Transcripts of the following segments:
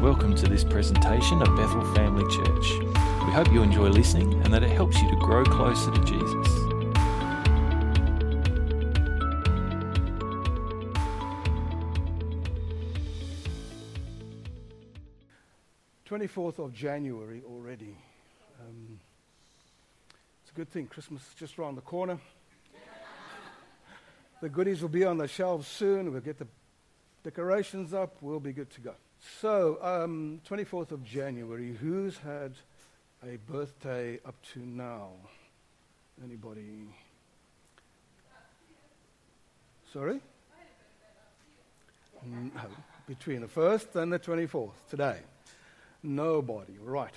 Welcome to this presentation of Bethel Family Church. We hope you enjoy listening and that it helps you to grow closer to Jesus. Twenty-fourth of January already. Um, it's a good thing. Christmas is just around the corner. the goodies will be on the shelves soon. We'll get the decorations up. We'll be good to go. So, um, 24th of January, who's had a birthday up to now? Anybody? Sorry? No, between the 1st and the 24th, today. Nobody, right.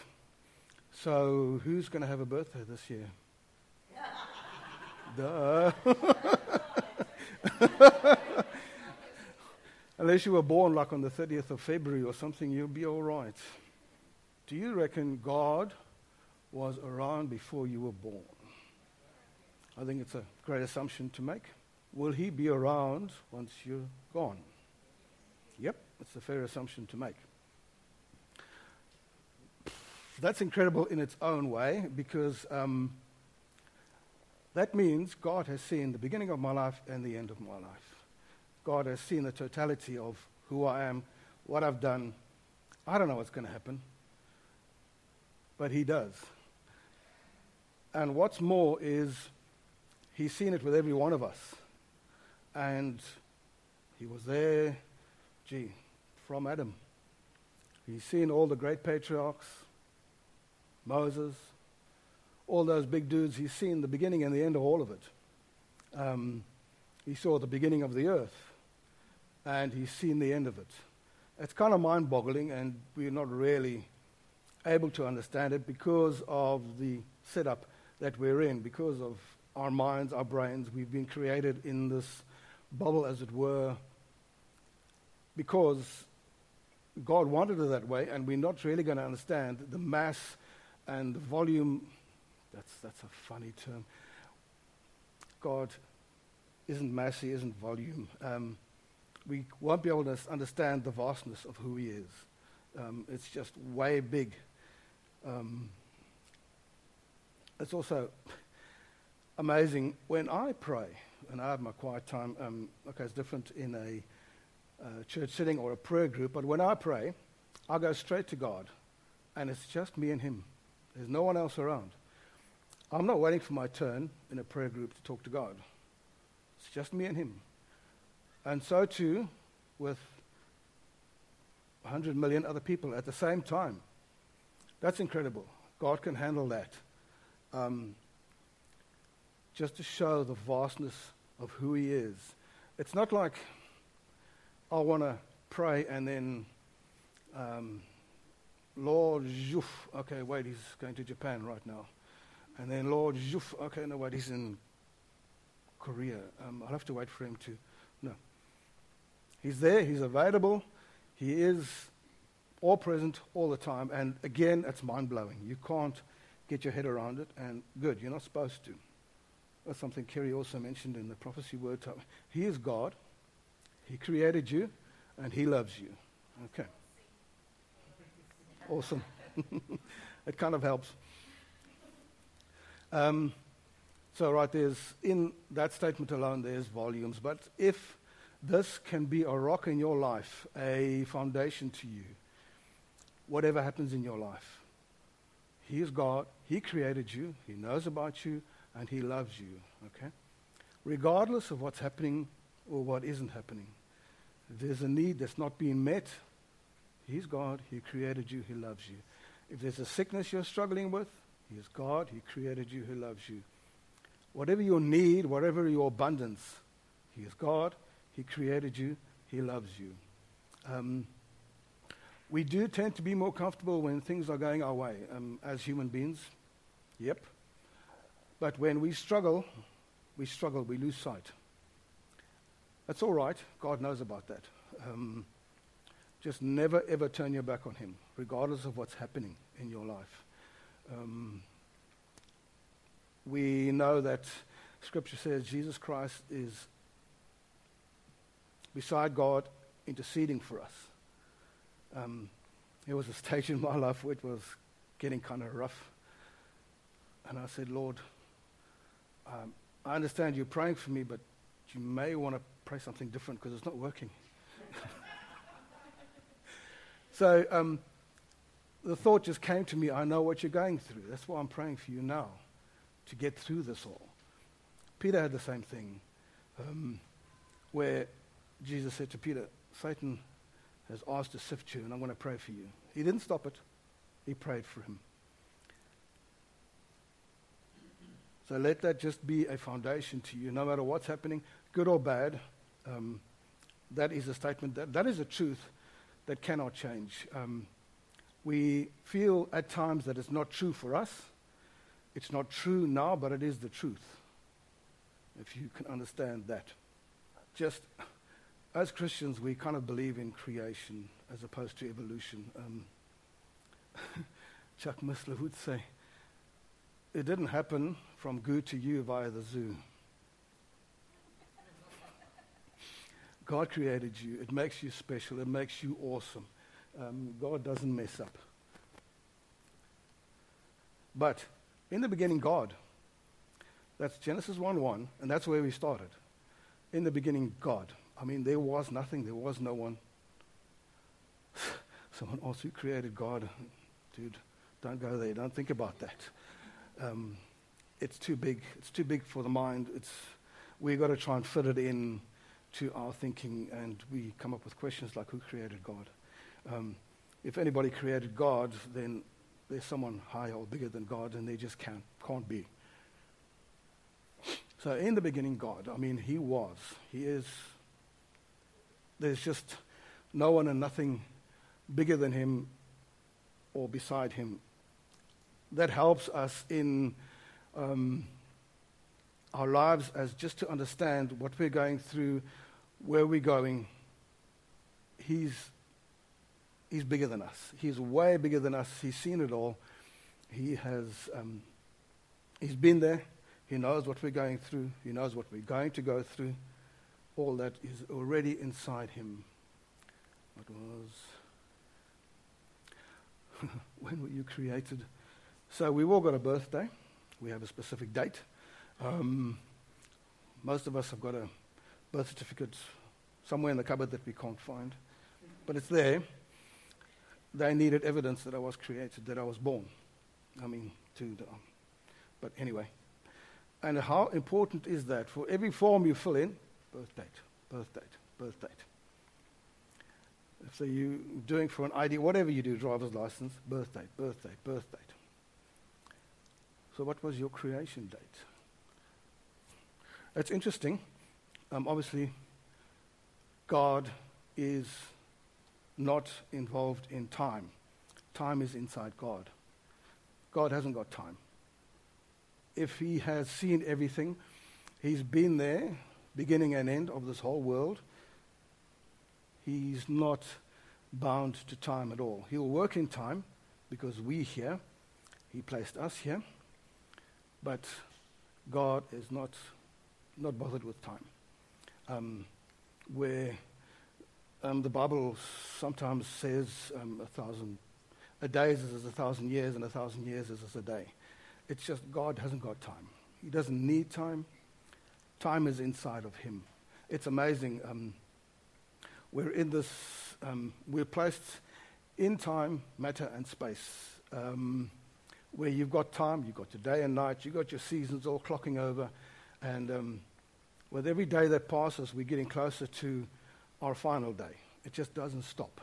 So, who's going to have a birthday this year? Duh. Unless you were born like on the 30th of February or something, you'll be all right. Do you reckon God was around before you were born? I think it's a great assumption to make. Will he be around once you're gone? Yep, it's a fair assumption to make. That's incredible in its own way because um, that means God has seen the beginning of my life and the end of my life. God has seen the totality of who I am, what I've done. I don't know what's going to happen, but He does. And what's more is He's seen it with every one of us. And He was there, gee, from Adam. He's seen all the great patriarchs, Moses, all those big dudes. He's seen the beginning and the end of all of it. Um, he saw the beginning of the earth and he's seen the end of it. It's kind of mind boggling, and we're not really able to understand it because of the setup that we're in, because of our minds, our brains. We've been created in this bubble, as it were, because God wanted it that way, and we're not really going to understand the mass and the volume. That's, that's a funny term. God isn't mass, He isn't volume. Um, we won't be able to understand the vastness of who he is. Um, it's just way big. Um, it's also amazing when I pray, and I have my quiet time. Um, okay, it's different in a uh, church sitting or a prayer group, but when I pray, I go straight to God, and it's just me and Him. There's no one else around. I'm not waiting for my turn in a prayer group to talk to God. It's just me and Him. And so too with 100 million other people at the same time. That's incredible. God can handle that. Um, just to show the vastness of who He is. It's not like I want to pray and then, um, Lord, zhoof, okay, wait, he's going to Japan right now. And then, Lord, zhoof, okay, no, wait, he's in Korea. Um, I'll have to wait for him to. He's there, He's available, He is all present all the time. And again, it's mind blowing. You can't get your head around it, and good, you're not supposed to. That's something Kerry also mentioned in the prophecy word. Time. He is God, He created you, and He loves you. Okay. Awesome. it kind of helps. Um, so, right, there's in that statement alone, there's volumes. But if this can be a rock in your life, a foundation to you, whatever happens in your life. He is God. He created you. He knows about you, and He loves you. Okay? Regardless of what's happening or what isn't happening, there's a need that's not being met, He's God. He created you. He loves you. If there's a sickness you're struggling with, He is God. He created you. He loves you. Whatever your need, whatever your abundance, He is God. He created you. He loves you. Um, we do tend to be more comfortable when things are going our way um, as human beings. Yep. But when we struggle, we struggle, we lose sight. That's all right. God knows about that. Um, just never, ever turn your back on Him, regardless of what's happening in your life. Um, we know that Scripture says Jesus Christ is beside God interceding for us. Um, there was a stage in my life where it was getting kind of rough. And I said, Lord, um, I understand you're praying for me, but you may want to pray something different because it's not working. so um, the thought just came to me I know what you're going through. That's why I'm praying for you now to get through this all. Peter had the same thing, um, where Jesus said to Peter, Satan has asked to sift you, and I'm going to pray for you. He didn't stop it, he prayed for him. So let that just be a foundation to you, no matter what's happening, good or bad. Um, that is a statement, that, that is a truth that cannot change. Um, we feel at times that it's not true for us. It's not true now, but it is the truth. If you can understand that. Just as Christians, we kind of believe in creation as opposed to evolution. Um, Chuck Missler would say, it didn't happen from goo to you via the zoo. God created you. It makes you special. It makes you awesome. Um, God doesn't mess up. But in the beginning, God. That's Genesis 1 1, and that's where we started. In the beginning, God. I mean, there was nothing, there was no one. Someone else who created God. Dude, don't go there. Don't think about that. Um, it's too big. It's too big for the mind. It's, we've got to try and fit it in to our thinking, and we come up with questions like who created God? Um, if anybody created God, then there's someone higher or bigger than God, and they just can't, can't be. So, in the beginning, God, I mean, He was. He is. There's just no one and nothing bigger than Him or beside Him. That helps us in um, our lives as just to understand what we're going through, where we're going. He's He's bigger than us. He's way bigger than us. He's seen it all. He has, um, he's been there. He knows what we're going through. He knows what we're going to go through. All that is already inside him. What was, when were you created? So we've all got a birthday. We have a specific date. Um, most of us have got a birth certificate somewhere in the cupboard that we can't find. But it's there they needed evidence that I was created, that I was born. I mean, to the, but anyway. And how important is that? For every form you fill in, birth date, birth date, birth date. So you're doing for an ID, whatever you do, driver's license, birth date, birth date, birth date. So what was your creation date? It's interesting. Um, obviously, God is not involved in time. Time is inside God. God hasn't got time. If He has seen everything, He's been there, beginning and end of this whole world. He's not bound to time at all. He'll work in time because we here, He placed us here, but God is not, not bothered with time. Um, where um, the Bible sometimes says um, a thousand, a day is as a thousand years, and a thousand years is as a day. It's just God hasn't got time. He doesn't need time. Time is inside of Him. It's amazing. Um, we're in this, um, we're placed in time, matter, and space. Um, where you've got time, you've got your day and night, you've got your seasons all clocking over. And um, with every day that passes, we're getting closer to our final day. It just doesn't stop.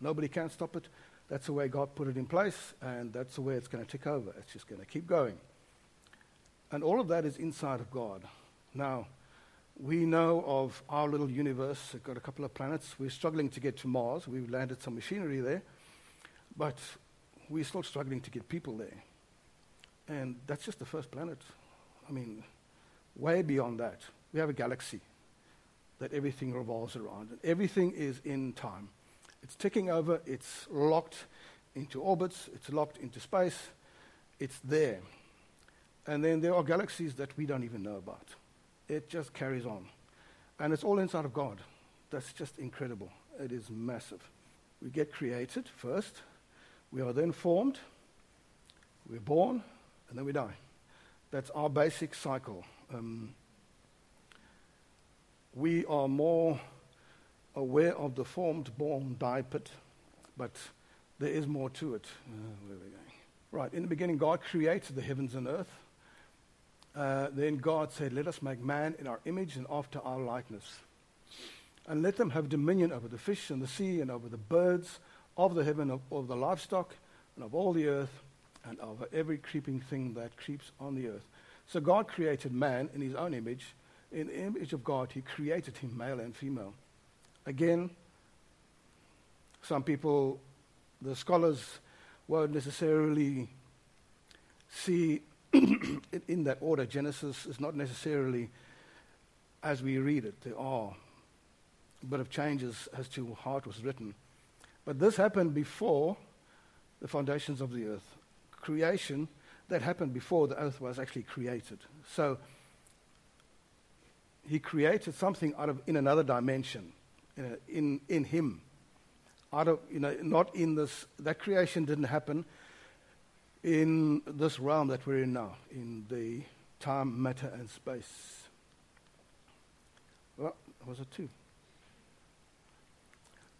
Nobody can stop it. That's the way God put it in place, and that's the way it's going to tick over. It's just going to keep going. And all of that is inside of God. Now, we know of our little universe. It's got a couple of planets. We're struggling to get to Mars. We've landed some machinery there, but we're still struggling to get people there. And that's just the first planet. I mean, way beyond that, we have a galaxy that everything revolves around. And everything is in time. It's ticking over, it's locked into orbits, it's locked into space, it's there. And then there are galaxies that we don't even know about. It just carries on. And it's all inside of God. That's just incredible. It is massive. We get created first, We are then formed, we're born, and then we die. That's our basic cycle. Um, we are more aware of the formed, born, die pit, but there is more to it. Uh, where are we going? Right, in the beginning, God created the heavens and earth. Uh, then God said, Let us make man in our image and after our likeness. And let them have dominion over the fish and the sea and over the birds of the heaven, of, the livestock, and of all the earth, and over every creeping thing that creeps on the earth. So God created man in his own image. In the image of God, he created him male and female. Again, some people, the scholars, won't necessarily see in that order. Genesis is not necessarily as we read it. There are a bit of changes as to how it was written. But this happened before the foundations of the earth. Creation that happened before the earth was actually created. So he created something out of in another dimension, in, in him. Out of, you know, not in this, that creation didn't happen in this realm that we're in now, in the time, matter, and space. Well, was it two?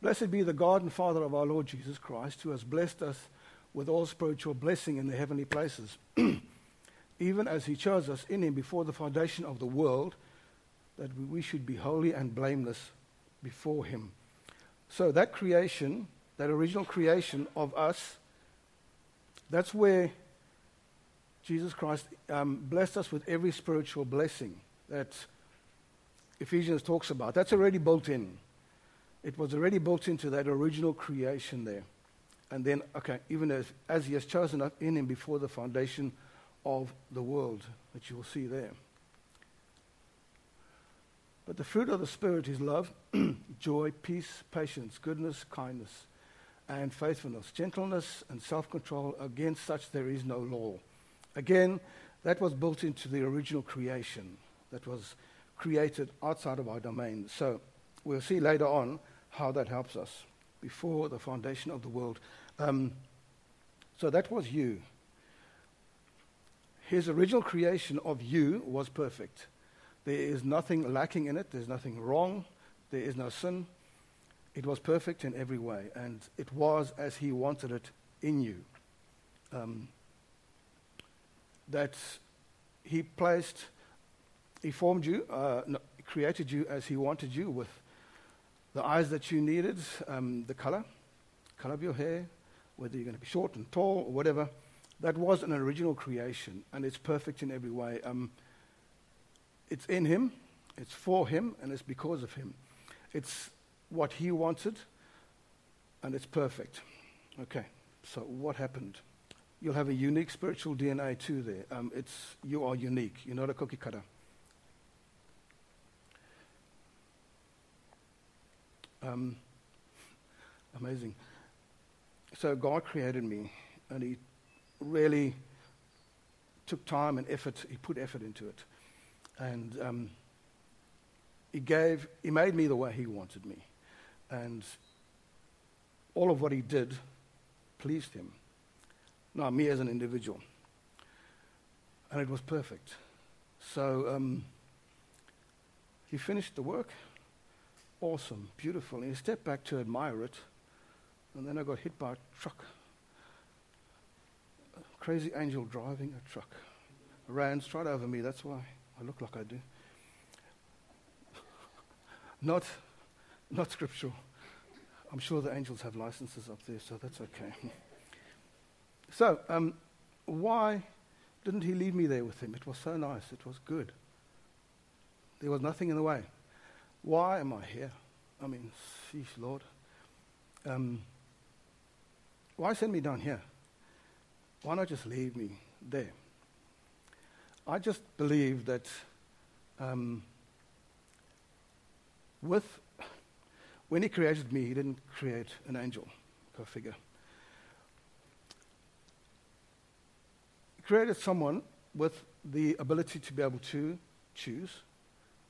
Blessed be the God and Father of our Lord Jesus Christ, who has blessed us with all spiritual blessing in the heavenly places, even as he chose us in him before the foundation of the world, that we should be holy and blameless before him. So that creation, that original creation of us, that's where Jesus Christ um, blessed us with every spiritual blessing that Ephesians talks about. That's already built in. It was already built into that original creation there. And then, okay, even as, as he has chosen us in him before the foundation of the world, that you will see there. But the fruit of the Spirit is love, joy, peace, patience, goodness, kindness, and faithfulness, gentleness, and self control. Against such there is no law. Again, that was built into the original creation that was created outside of our domain. So we'll see later on how that helps us before the foundation of the world. Um, so that was you. His original creation of you was perfect. There is nothing lacking in it, there's nothing wrong, there is no sin. It was perfect in every way, and it was as He wanted it in you. Um, that He placed, He formed you, uh, no, created you as He wanted you with the eyes that you needed, um, the color, color of your hair, whether you're going to be short and tall or whatever. That was an original creation, and it's perfect in every way. Um, it's in Him, it's for Him, and it's because of Him. It's what He wanted, and it's perfect. Okay, so what happened? You'll have a unique spiritual DNA too there. Um, it's, you are unique, you're not a cookie cutter. Um, amazing. So God created me, and He really took time and effort. He put effort into it, and um, He gave. He made me the way He wanted me, and all of what He did pleased Him. Not me as an individual, and it was perfect. So um, He finished the work awesome, beautiful. And he stepped back to admire it. And then I got hit by a truck. A crazy angel driving a truck. Ran straight over me. That's why I look like I do. not, not scriptural. I'm sure the angels have licenses up there, so that's okay. so, um, why didn't he leave me there with him? It was so nice. It was good. There was nothing in the way. Why am I here? I mean, sheesh, Lord. Um, why send me down here? Why not just leave me there? I just believe that um, with when he created me, he didn't create an angel, go figure. He created someone with the ability to be able to choose,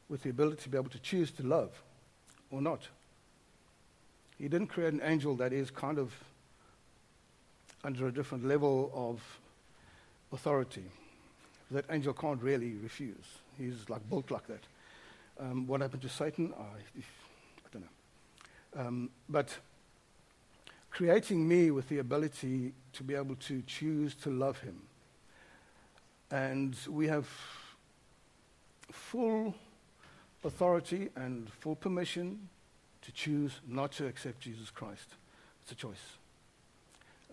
with the ability to be able to choose to love or not. He didn't create an angel that is kind of under a different level of authority. That angel can't really refuse. He's like built like that. Um, what happened to Satan? I, I. Um, but creating me with the ability to be able to choose to love him. And we have full authority and full permission to choose not to accept Jesus Christ. It's a choice.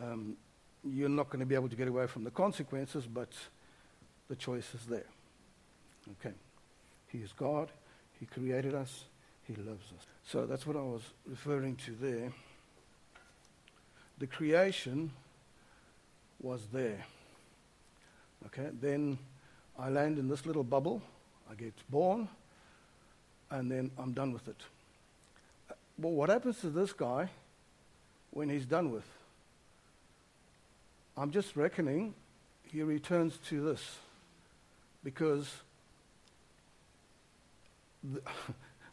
Um, you're not going to be able to get away from the consequences, but the choice is there. Okay. He is God. He created us. He loves us. So that's what I was referring to there. The creation was there. Okay. Then I land in this little bubble. I get born. And then I'm done with it. Uh, well, what happens to this guy when he's done with? I'm just reckoning he returns to this because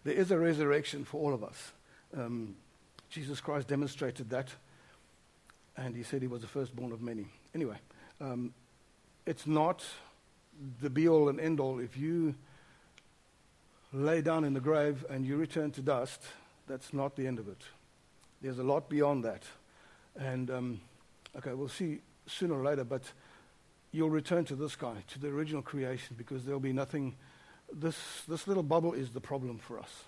there is a resurrection for all of us. Um, Jesus Christ demonstrated that, and he said he was the firstborn of many. Anyway, um, it's not the be all and end all. If you lay down in the grave and you return to dust, that's not the end of it. There's a lot beyond that. And, um, okay, we'll see sooner or later, but you'll return to this guy, to the original creation, because there'll be nothing. This, this little bubble is the problem for us.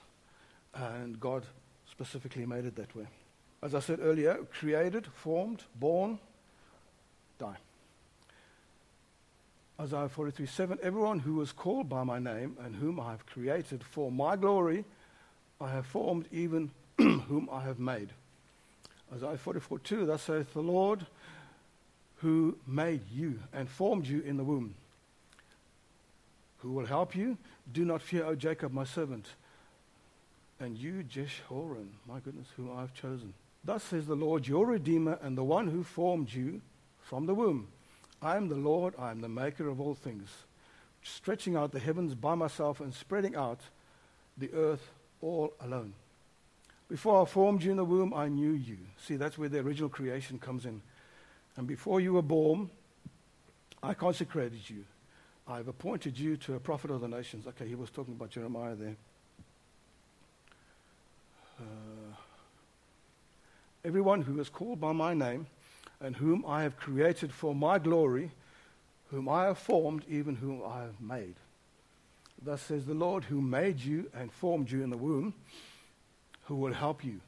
And God specifically made it that way. As I said earlier, created, formed, born, die. Isaiah 43 7 Everyone who was called by my name and whom I have created for my glory, I have formed, even whom I have made. Isaiah 44 2 Thus saith the Lord, who made you and formed you in the womb. Who will help you? Do not fear, O Jacob, my servant. And you, Jeshurun, my goodness, whom I have chosen. Thus says the Lord, your Redeemer, and the one who formed you from the womb. I am the Lord, I am the maker of all things, stretching out the heavens by myself and spreading out the earth all alone. Before I formed you in the womb, I knew you. See, that's where the original creation comes in. And before you were born, I consecrated you. I've appointed you to a prophet of the nations. Okay, he was talking about Jeremiah there. Uh, everyone who is called by my name and whom I have created for my glory, whom I have formed, even whom I have made. Thus says the Lord, who made you and formed you in the womb, who will help you.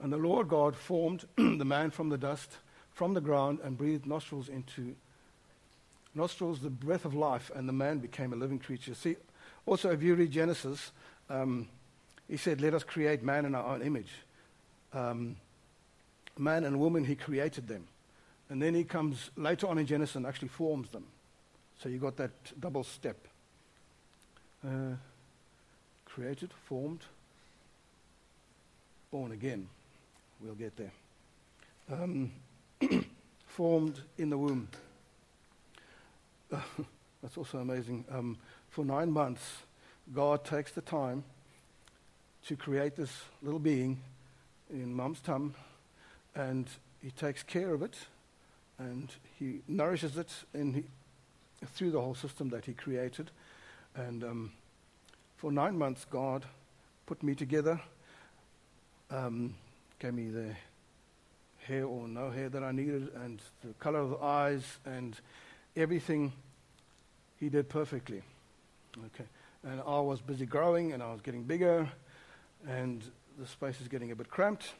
And the Lord God formed the man from the dust, from the ground, and breathed nostrils into nostrils, the breath of life, and the man became a living creature. See, also, if you read Genesis, um, he said, Let us create man in our own image. Um, man and woman, he created them. And then he comes later on in Genesis and actually forms them. So you got that double step. Uh, created, formed, born again. We'll get there. Um, formed in the womb. That's also amazing. Um, for nine months, God takes the time to create this little being in mom's tum, and he takes care of it and he nourishes it he, through the whole system that he created. And um, for nine months, God put me together, um, gave me the hair or no hair that I needed, and the color of the eyes, and everything he did perfectly. Okay. And I was busy growing, and I was getting bigger, and the space is getting a bit cramped,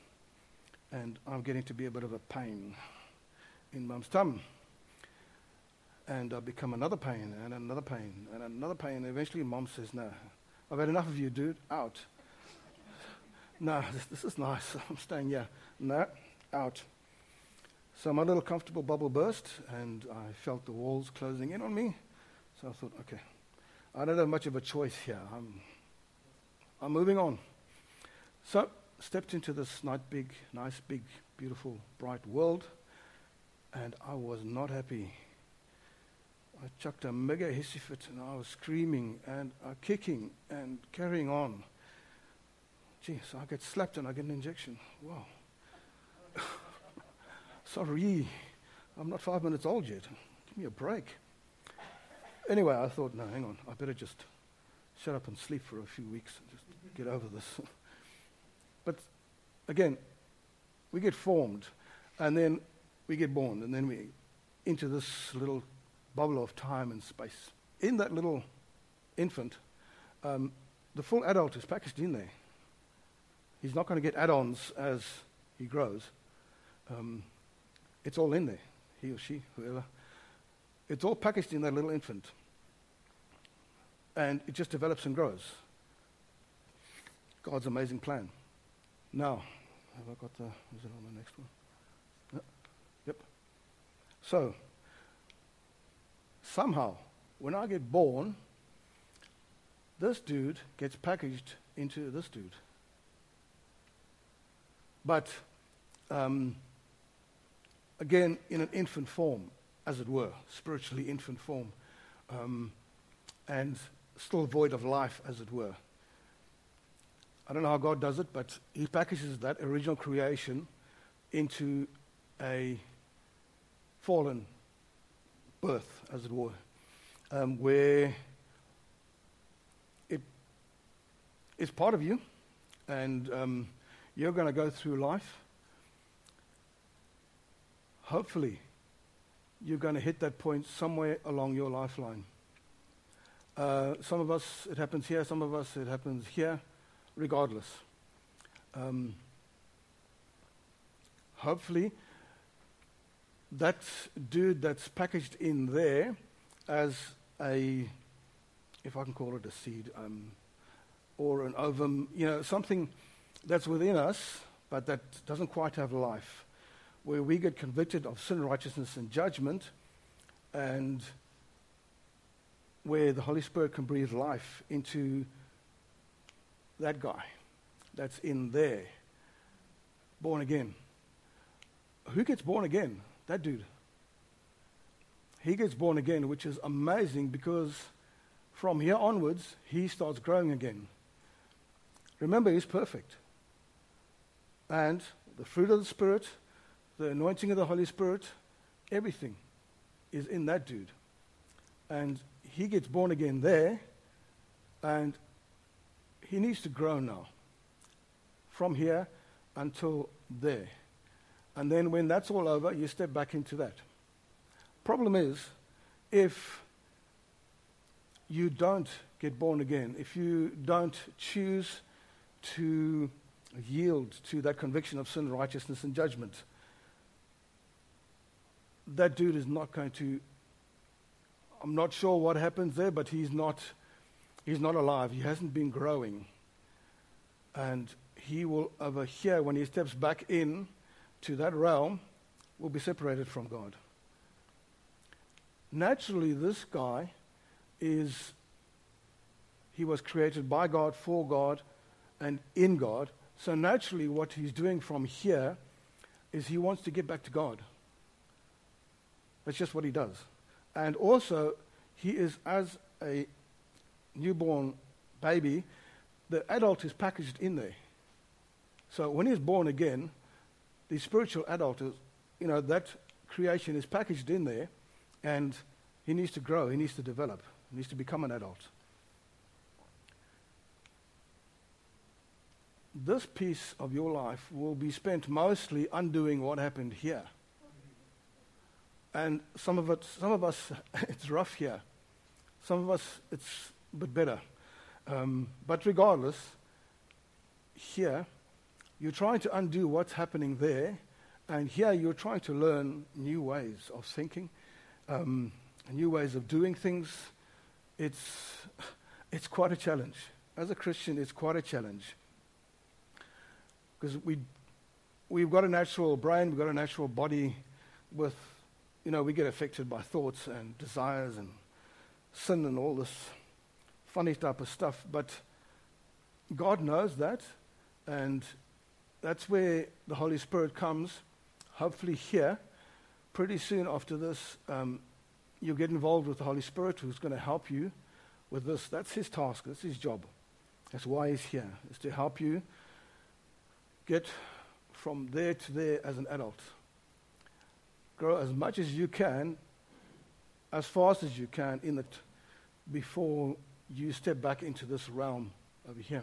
and I'm getting to be a bit of a pain in mum's tum. And I become another pain and another pain and another pain. And eventually, mom says, No, I've had enough of you, dude. Out. no, this, this is nice. I'm staying here. No, out. So my little comfortable bubble burst, and I felt the walls closing in on me. So I thought, okay, I don't have much of a choice here. I'm, I'm moving on. So stepped into this nice, big, nice, big, beautiful, bright world and I was not happy. I chucked a mega hissy fit and I was screaming and uh, kicking and carrying on. Gee, so I get slapped and I get an injection. Wow. Sorry. I'm not five minutes old yet. Give me a break. Anyway, I thought, no, hang on. I better just shut up and sleep for a few weeks and just get over this. but again, we get formed, and then we get born, and then we into this little bubble of time and space. In that little infant, um, the full adult is packaged in there. He's not going to get add-ons as he grows. Um, it's all in there, he or she, whoever. It's all packaged in that little infant. And it just develops and grows. God's amazing plan. Now, have I got the, is it on the next one? Yep. So, somehow, when I get born, this dude gets packaged into this dude. But, um, again, in an infant form, as it were, spiritually infant form, um, and still void of life, as it were. I don't know how God does it, but He packages that original creation into a fallen birth, as it were, um, where it is part of you, and um, you're going to go through life. Hopefully, you're going to hit that point somewhere along your lifeline. Uh, some of us, it happens here, some of us, it happens here, regardless. Um, hopefully, that dude that's packaged in there as a, if I can call it a seed, um, or an ovum, you know, something that's within us, but that doesn't quite have life, where we get convicted of sin, righteousness, and judgment, and where the Holy Spirit can breathe life into that guy that's in there, born again. Who gets born again? That dude. He gets born again, which is amazing because from here onwards, he starts growing again. Remember, he's perfect. And the fruit of the Spirit, the anointing of the Holy Spirit, everything is in that dude. And he gets born again there, and he needs to grow now. From here until there. And then when that's all over, you step back into that. Problem is, if you don't get born again, if you don't choose to yield to that conviction of sin, righteousness, and judgment, that dude is not going to. I'm not sure what happens there, but he's not, he's not alive. He hasn't been growing. And he will, over here, when he steps back in to that realm, will be separated from God. Naturally, this guy is, he was created by God, for God, and in God. So naturally, what he's doing from here is he wants to get back to God. That's just what he does. And also, he is, as a newborn baby, the adult is packaged in there. So when he's born again, the spiritual adult is, you know, that creation is packaged in there, and he needs to grow, he needs to develop, he needs to become an adult. This piece of your life will be spent mostly undoing what happened here. And some of it, some of us, it's rough here. Some of us, it's a bit better. Um, but regardless, here, you're trying to undo what's happening there, and here you're trying to learn new ways of thinking, um, new ways of doing things. It's, it's quite a challenge. As a Christian, it's quite a challenge. Because we, we've got a natural brain, we've got a natural body with, you know, we get affected by thoughts and desires and sin and all this funny type of stuff. But God knows that, and that's where the Holy Spirit comes, hopefully here. Pretty soon after this, um, you'll get involved with the Holy Spirit who's going to help you with this. That's his task, that's his job. That's why he's here, is to help you get from there to there as an adult. Grow as much as you can, as fast as you can in it before you step back into this realm over here.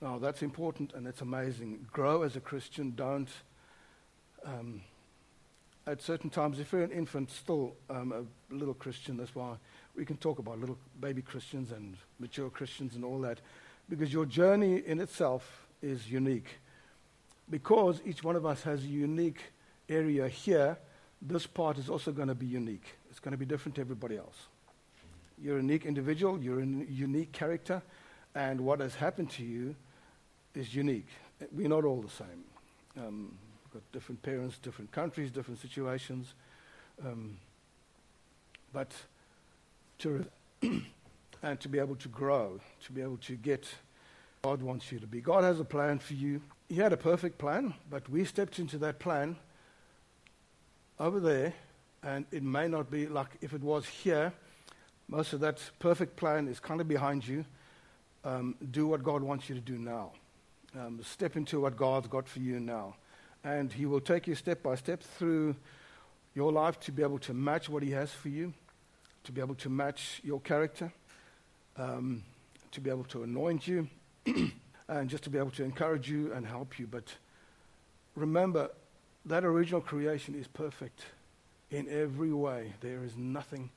Now, that's important and it's amazing. Grow as a Christian. Don't, um, at certain times, if you're an infant, still um, a little Christian, that's why we can talk about little baby Christians and mature Christians and all that, because your journey in itself is unique. Because each one of us has a unique area here, this part is also going to be unique. It's going to be different to everybody else. You're a unique individual, you're a unique character, and what has happened to you is unique. We're not all the same. Um, we've got different parents, different countries, different situations. Um, but to and to be able to grow, to be able to get God wants you to be. God has a plan for you. He had a perfect plan, but we stepped into that plan over there, and it may not be like if it was here. Most of that perfect plan is kind of behind you. Um, do what God wants you to do now. Um, step into what God's got for you now. And He will take you step by step through your life to be able to match what He has for you, to be able to match your character, um, to be able to anoint you, and just to be able to encourage you and help you. But remember, that original creation is perfect in every way. There is nothing.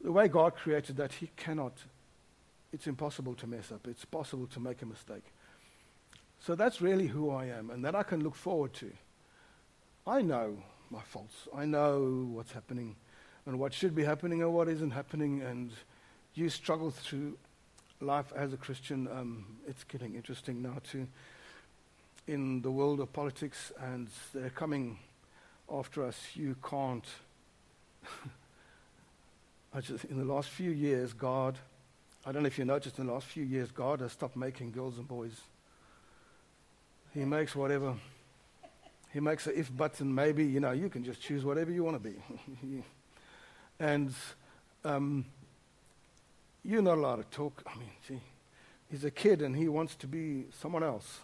The way God created that, He cannot, it's impossible to mess up. It's possible to make a mistake. So that's really who I am, and that I can look forward to. I know my faults. I know what's happening and what should be happening and what isn't happening. And you struggle through life as a Christian. Um, it's getting interesting now, too, in the world of politics, and they're coming after us. You can't. I just, in the last few years, God, I don't know if you noticed, in the last few years, God has stopped making girls and boys he makes whatever. He makes a if, but, and maybe. You know, you can just choose whatever you want to be. and um, you're not allowed to talk. I mean, gee, he's a kid and he wants to be someone else.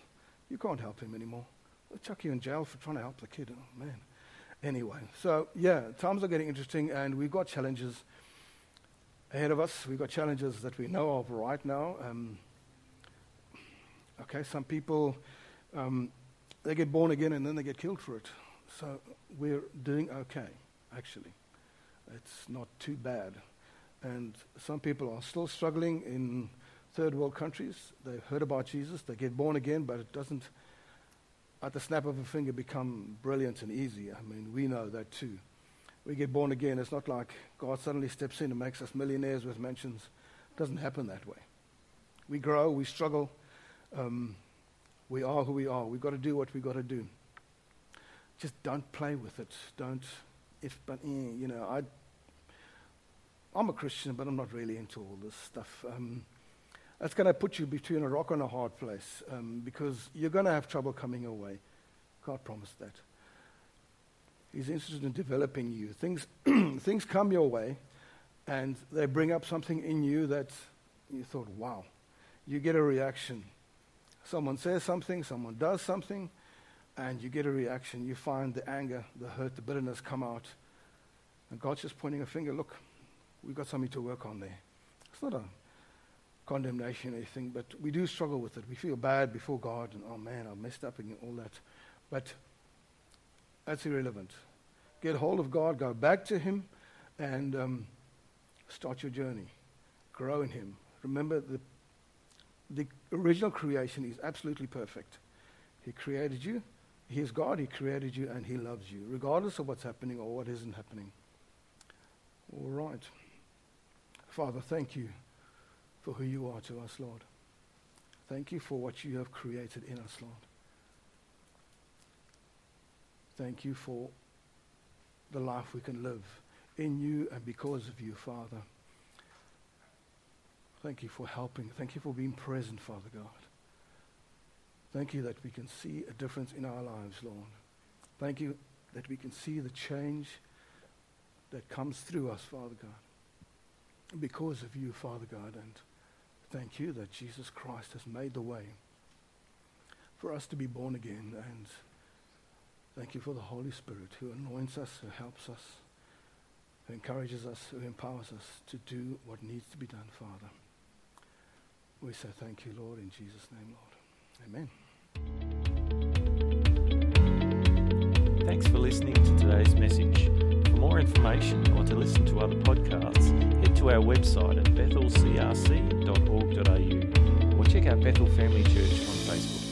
You can't help him anymore. They'll chuck you in jail for trying to help the kid. Oh, man. Anyway, so yeah, times are getting interesting and we've got challenges ahead of us. We've got challenges that we know of right now. Um, okay, some people um, they get born again and then they get killed for it. So we're doing okay, actually. It's not too bad. And some people are still struggling in third world countries. They've heard about Jesus, they get born again, but it doesn't, at the snap of a finger, become brilliant and easy. I mean, we know that too. We get born again. It's not like God suddenly steps in and makes us millionaires with mansions. It doesn't happen that way. We grow, we struggle. Um, we are who we are. We've got to do what we've got to do. Just don't play with it. Don't, if, but, eh, you know, I, I'm a Christian, but I'm not really into all this stuff. Um, that's going to put you between a rock and a hard place um, because you're going to have trouble coming away. God promised that. He's interested in developing you. Things, things come your way, and they bring up something in you that you thought, wow. You get a reaction. Someone says something, someone does something, and you get a reaction. You find the anger, the hurt, the bitterness come out. And God's just pointing a finger look, we've got something to work on there. It's not a condemnation or anything, but we do struggle with it. We feel bad before God, and oh man, I messed up and all that. But that's irrelevant. Get hold of God, go back to Him, and um, start your journey. Grow in Him. Remember the the original creation is absolutely perfect. He created you. He is God. He created you and He loves you, regardless of what's happening or what isn't happening. All right. Father, thank you for who you are to us, Lord. Thank you for what you have created in us, Lord. Thank you for the life we can live in you and because of you, Father. Thank you for helping. Thank you for being present, Father God. Thank you that we can see a difference in our lives, Lord. Thank you that we can see the change that comes through us, Father God, because of you, Father God. And thank you that Jesus Christ has made the way. for us to be born again. And thank you for the Holy Spirit who anoints us, who helps us, who encourages us, who empowers us to do what needs to be done, Father. We say thank you, Lord, in Jesus' name, Lord. Amen. Thanks for listening to today's message. For more information or to listen to other podcasts, to our website at bethelcrc.org.au or check out Bethel Family Church on Facebook.